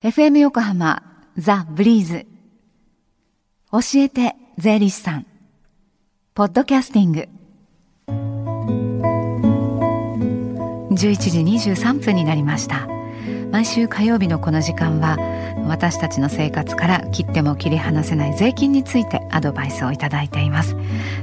FM 横浜ザ・ブリーズ。教えて税理士さん。ポッドキャスティング。11時23分になりました。毎週火曜日のこの時間は私たちの生活から切っても切り離せない税金についてアドバイスをいただいています。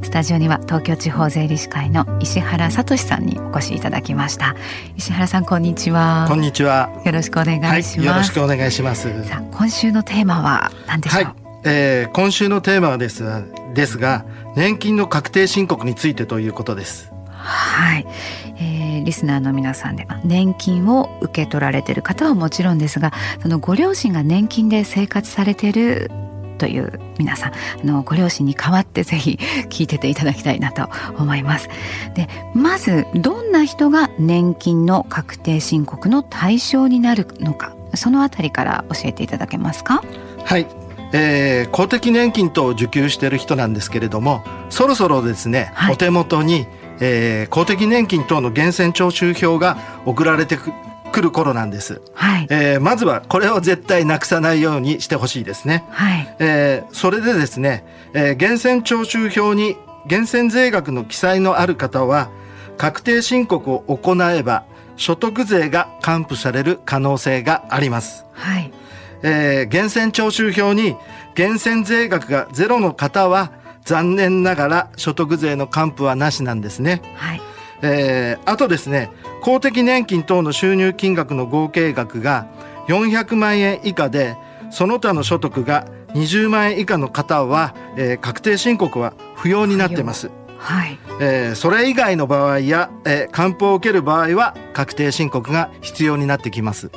スタジオには東京地方税理士会の石原聡さんにお越しいただきました。石原さんこんにちは。こんにちは。よろしくお願いします、はい、よろしくお願いします。さあ今週のテーマは何でしょう、はいえー、今週のテーマはですですが年金の確定申告についてということです。はい、えー、リスナーの皆さんで年金を受け取られている方はもちろんですがそのご両親が年金で生活されているという皆さんあのご両親に代わってぜひ聞いてていただきたいなと思います。でまずどんな人が年金の確定申告の対象になるのかそのあたりから教えていただけますか？はい。えー、公的年金等を受給している人なんですけれどもそろそろですね、はい、お手元にえー、公的年金等の源泉徴収票が送られてくる頃なんです、はい。えー、まずはこれを絶対なくさないようにしてほしいですね、はい。えー、それでですね、えー、源泉徴収票に源泉税額の記載のある方は確定申告を行えば所得税が還付される可能性があります、はい。えー、源泉徴収票に源泉税額がゼロの方は残念ながら所得税の還付はなしなんですね。はい。えー、あとですね、公的年金等の収入金額の合計額が400万円以下で、その他の所得が20万円以下の方は、えー、確定申告は不要になってます。はい。えー、それ以外の場合や、えー、還付を受ける場合は確定申告が必要になってきます。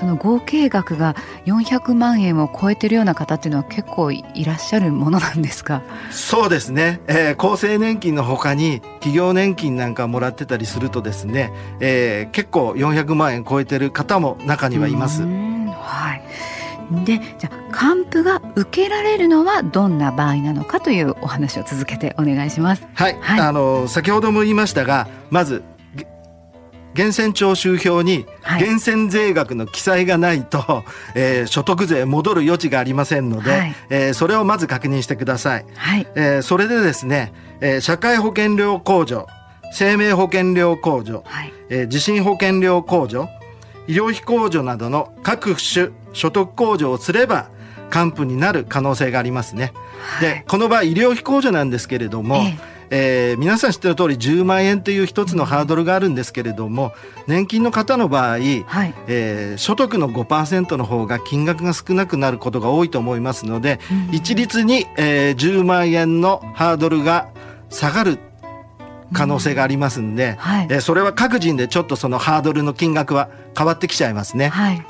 はい、その合計額が400万円を超えてるような方っていうのは結構いらっしゃるものなんですか？そうですね、えー、厚生年金のほかに企業年金なんかもらってたりするとですね、えー、結構400万円超えてる方も中にはいます。はい。でじゃあ還付が受けられるのはどんな場合なのかというお話を続けてお願いします。はい、はい、あの先ほども言いましたがまず源泉徴収票に源泉税額の記載がないと、はい、えー、所得税戻る余地がありませんので、はい、えー、それをまず確認してください。はい、えー、それでですね、えー、社会保険料控除、生命保険料控除、はい、えー、地震保険料控除、医療費控除などの各種所得控除をすれば還付になる可能性がありますね。はい、でこの場合医療費控除なんですけれども、えええー、皆さん知ってる通り10万円という一つのハードルがあるんですけれども年金の方の場合、はい、えー、所得の5%の方が金額が少なくなることが多いと思いますので、うん、一律に、えー、10万円のハードルが下がる可能性がありますんで、うん。はい、えー、それは各人でちょっとそのハードルの金額は変わってきちゃいますね。はい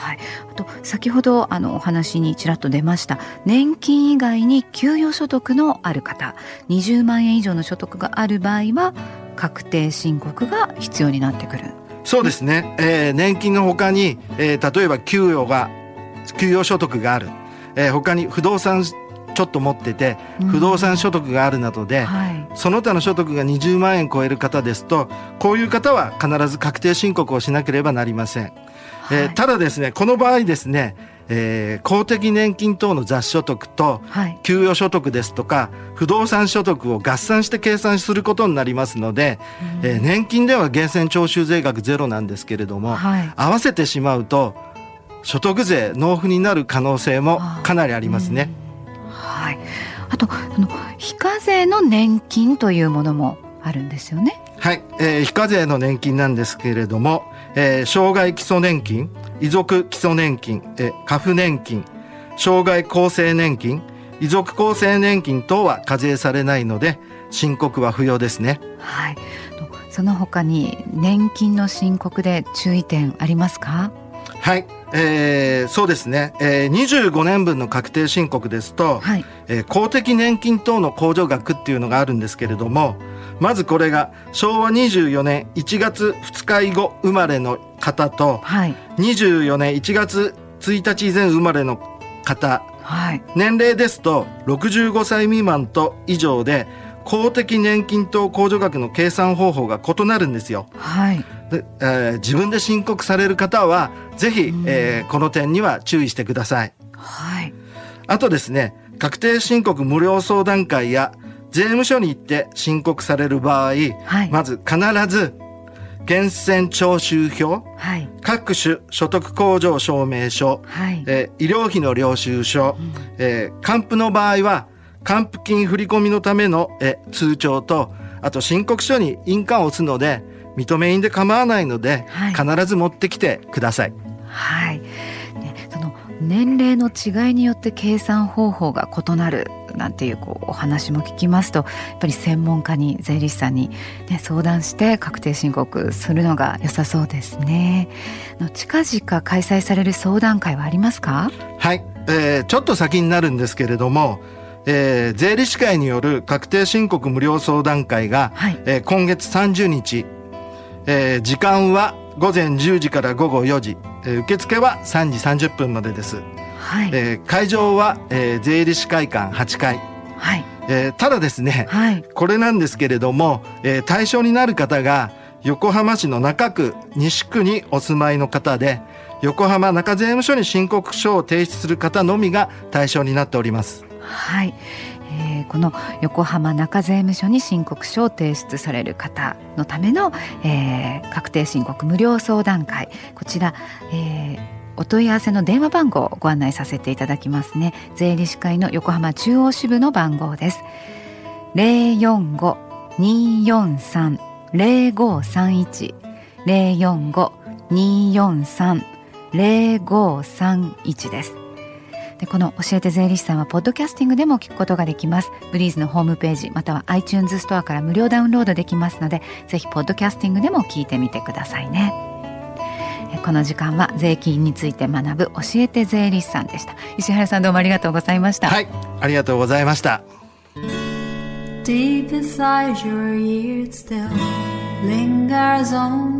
はい、あと先ほどあのお話にちらっと出ました。年金以外に給与所得のある方。20万円以上の所得がある場合は確定申告が必要になってくる。そうですね、えー、年金のほかに、えー、例えば給与が給与所得がある、えー、他に不動産ちょっと持ってて不動産所得があるなどで、うんはい、その他の所得が20万円超える方ですとこういう方は必ず確定申告をしなければなりません。えー、ただですねこの場合ですねえー、公的年金等の雑所得と給与所得ですとか、不動産所得を合算して計算することになりますので、うん、えー、年金では源泉徴収税額ゼロなんですけれども、はい、合わせてしまうと所得税納付になる可能性もかなりありますね。はい、あとその非課税の年金というものもあるんですよね。はい、えー、非課税の年金なんですけれども、えー、障害基礎年金、遺族基礎年金、えー、過付年金、障害厚生年金、遺族厚生年金等は課税されないので申告は不要ですね。はい。その他に年金の申告で注意点ありますか？はい。えー、そうですね、えー、25年分の確定申告ですと、はい、えー、公的年金等の控除額っていうのがあるんですけれどもまずこれが昭和24年1月2日以後生まれの方と、はい、24年1月1日以前生まれの方、はい、年齢ですと65歳未満と以上で公的年金等控除額の計算方法が異なるんですよ。はい、でえー自分で申告される方はぜひ、えーこの点には注意してください。はい。あとですね、確定申告無料相談会や税務署に行って申告される場合、はいまず必ず源泉徴収票、はい。各種所得控除証明書、はい。えー医療費の領収書、えー還付の場合は還付金振り込みのための、えー通帳とあと申告書に印鑑を押すので認め印で構わないので、はい必ず持ってきてください。はい。ね、その年齢の違いによって計算方法が異なるなんていうこうお話も聞きますと、やっぱり専門家に税理士さんにね相談して確定申告するのが良さそうですね。あの近々開催される相談会はありますか？はい、えーちょっと先になるんですけれども、えー税理士会による確定申告無料相談会が、はいえー今月30日、えー時間は午前10時から午後4時、えー受付は3時30分までです。はい。えー会場は、えー税理士会館8階。はい。えーただですね、はい。これなんですけれども、えー対象になる方が横浜市の中区西区にお住まいの方で横浜中税務署に申告書を提出する方のみが対象になっておりますはい、えーこの横浜中税務署に申告書を提出される方のための、えー確定申告無料相談会。こちら、えーお問い合わせの電話番号をご案内させていただきますね。税理士会の横浜中央支部の番号です。045-243-0531 045-243-0531です。でこの教えて税理士さんはポッドキャスティングでも聞くことができます。ブリーズのホームページまたは iTunes ストアから無料ダウンロードできますのでぜひポッドキャスティングでも聞いてみてくださいね。えこの時間は税金について学ぶ教えて税理士さんでした。石原さんどうもありがとうございました、はいありがとうございました。Deep inside your ears still lingers on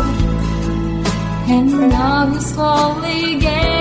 And now you're slowly getting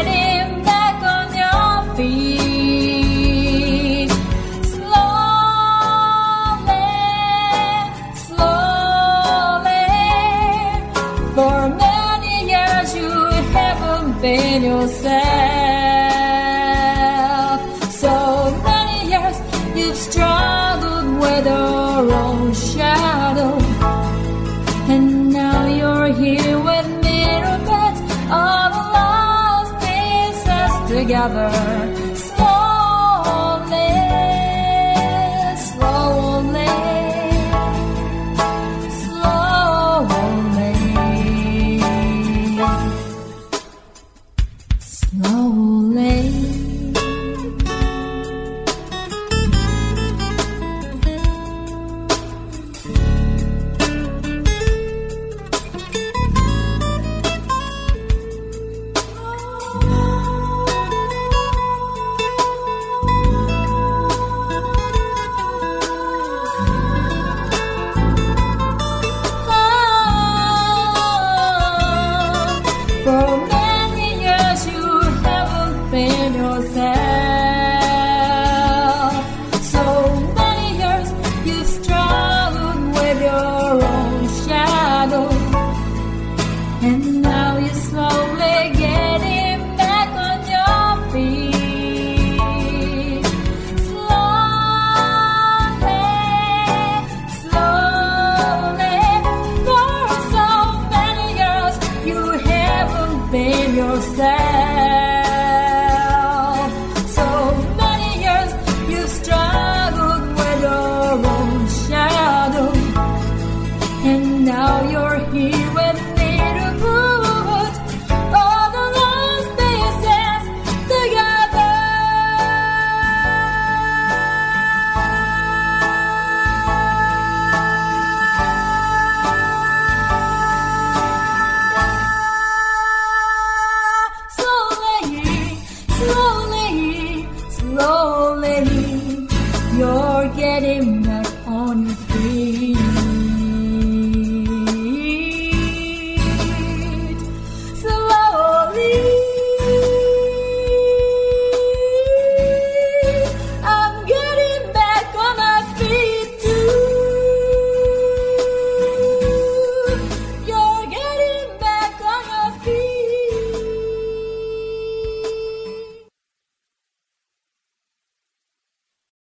together. Slowly, slowly, slowly, slowly.